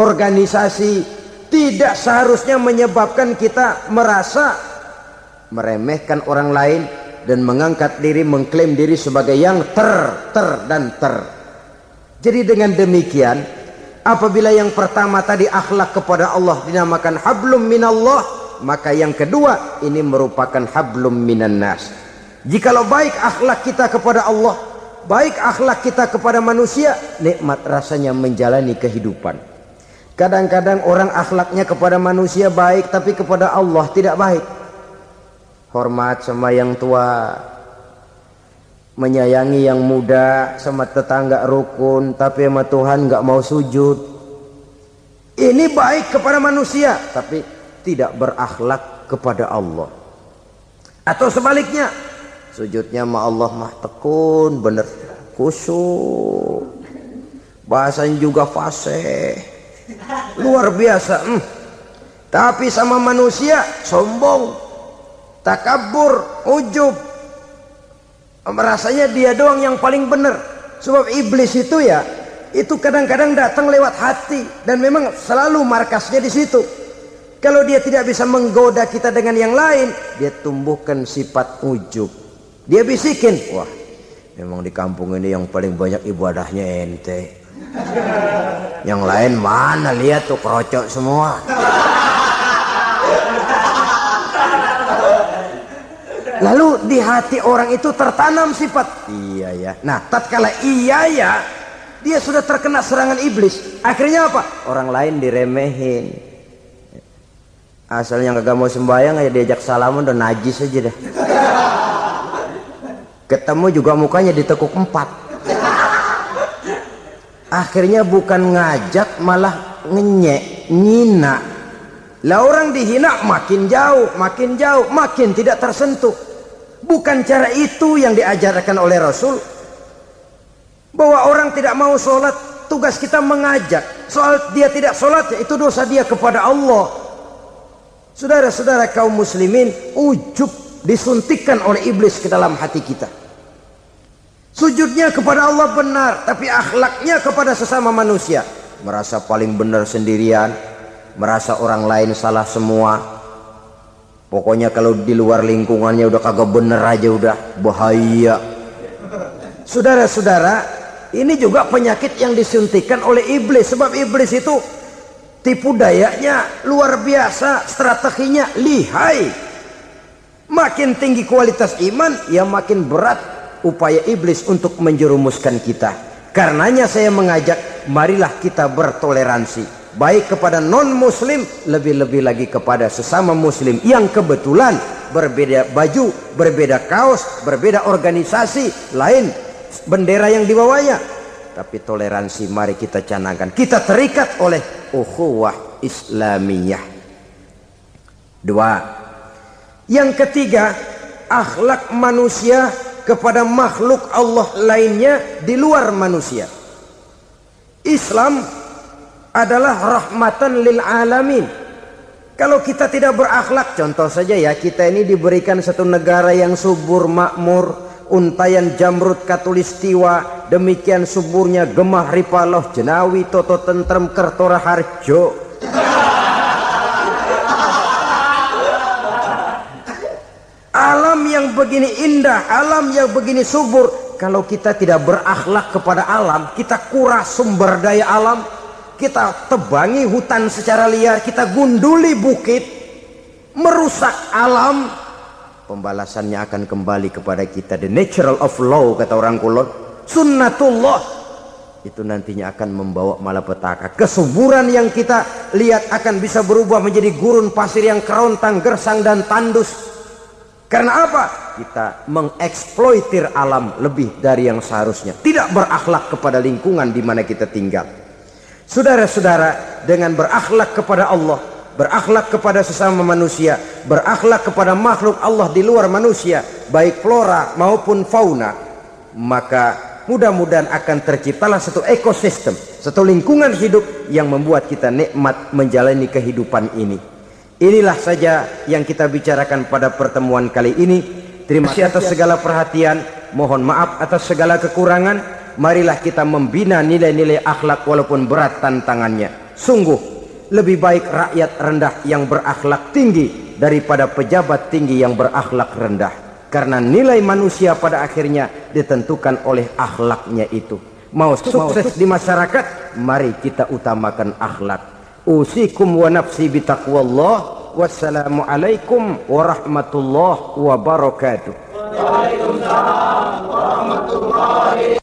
organisasi tidak seharusnya menyebabkan kita merasa meremehkan orang lain dan mengangkat diri mengklaim diri sebagai yang ter ter dan ter jadi dengan demikian apabila yang pertama tadi akhlak kepada Allah dinamakan hablum minallah maka yang kedua ini merupakan hablum minan nas jikalau baik akhlak kita kepada Allah baik akhlak kita kepada manusia, nikmat rasanya menjalani kehidupan. Kadang-kadang orang akhlaknya kepada manusia baik, tapi kepada Allah tidak baik. Hormat sama yang tua, menyayangi yang muda, sama tetangga rukun, tapi sama Tuhan nggak mau sujud. Ini baik kepada manusia, tapi tidak berakhlak kepada Allah. Atau sebaliknya, sujudnya ma Allah mah tekun bener khusyuk bahasanya juga fasih luar biasa hmm. tapi sama manusia sombong takabur ujub merasanya dia doang yang paling benar sebab iblis itu ya itu kadang-kadang datang lewat hati dan memang selalu markasnya di situ kalau dia tidak bisa menggoda kita dengan yang lain dia tumbuhkan sifat ujub dia bisikin, wah memang di kampung ini yang paling banyak ibadahnya ente. Yang lain mana lihat tuh kerocok semua. Lalu di hati orang itu tertanam sifat iya ya. Nah, tatkala iya ya, dia sudah terkena serangan iblis. Akhirnya apa? Orang lain diremehin. Asalnya kagak mau sembahyang aja diajak salaman udah najis aja dah ketemu juga mukanya ditekuk empat akhirnya bukan ngajak malah ngenyek nyina lah orang dihina makin jauh makin jauh makin tidak tersentuh. Bukan cara itu yang diajarkan oleh Rasul. Bahwa orang tidak mau sholat tugas kita mengajak. Soal dia tidak sholat itu dosa dia kepada Allah. Saudara-saudara kaum muslimin ujub disuntikkan oleh iblis ke dalam hati kita. Sujudnya kepada Allah benar, tapi akhlaknya kepada sesama manusia. Merasa paling benar sendirian, merasa orang lain salah semua. Pokoknya kalau di luar lingkungannya udah kagak bener aja udah bahaya. Saudara-saudara, ini juga penyakit yang disuntikan oleh iblis sebab iblis itu tipu dayanya luar biasa, strateginya lihai. Makin tinggi kualitas iman, ya makin berat upaya iblis untuk menjerumuskan kita. Karenanya saya mengajak, marilah kita bertoleransi. Baik kepada non muslim lebih-lebih lagi kepada sesama muslim yang kebetulan berbeda baju berbeda kaos berbeda organisasi lain bendera yang dibawanya. Tapi toleransi mari kita canangkan. Kita terikat oleh ukhuwah islamiyah. Dua. Yang ketiga akhlak manusia kepada makhluk Allah lainnya di luar manusia Islam adalah rahmatan lil alamin. Kalau kita tidak berakhlak, contoh saja ya, kita ini diberikan satu negara yang subur makmur, untayan jamrut katulistiwa, demikian suburnya gemah ripaloh jenawi toto tentrem kertora harjo. Alam yang begini indah, alam yang begini subur, kalau kita tidak berakhlak kepada alam, kita kuras sumber daya alam, kita tebangi hutan secara liar, kita gunduli bukit, merusak alam, pembalasannya akan kembali kepada kita. The natural of law kata orang kulon, sunnatullah itu nantinya akan membawa malapetaka. Kesuburan yang kita lihat akan bisa berubah menjadi gurun pasir yang kerontang, gersang dan tandus. Karena apa? Kita mengeksploitir alam lebih dari yang seharusnya. Tidak berakhlak kepada lingkungan di mana kita tinggal. Saudara-saudara, dengan berakhlak kepada Allah, berakhlak kepada sesama manusia, berakhlak kepada makhluk Allah di luar manusia, baik flora maupun fauna, maka mudah-mudahan akan terciptalah satu ekosistem, satu lingkungan hidup yang membuat kita nikmat menjalani kehidupan ini. Inilah saja yang kita bicarakan pada pertemuan kali ini. Terima kasih atas segala perhatian. Mohon maaf atas segala kekurangan marilah kita membina nilai-nilai akhlak walaupun berat tantangannya. Sungguh lebih baik rakyat rendah yang berakhlak tinggi daripada pejabat tinggi yang berakhlak rendah. Karena nilai manusia pada akhirnya ditentukan oleh akhlaknya itu. Mau sukses di masyarakat, mari kita utamakan akhlak. Usikum wa nafsi bitaqwallah. Wassalamualaikum warahmatullahi wabarakatuh. Waalaikumsalam warahmatullahi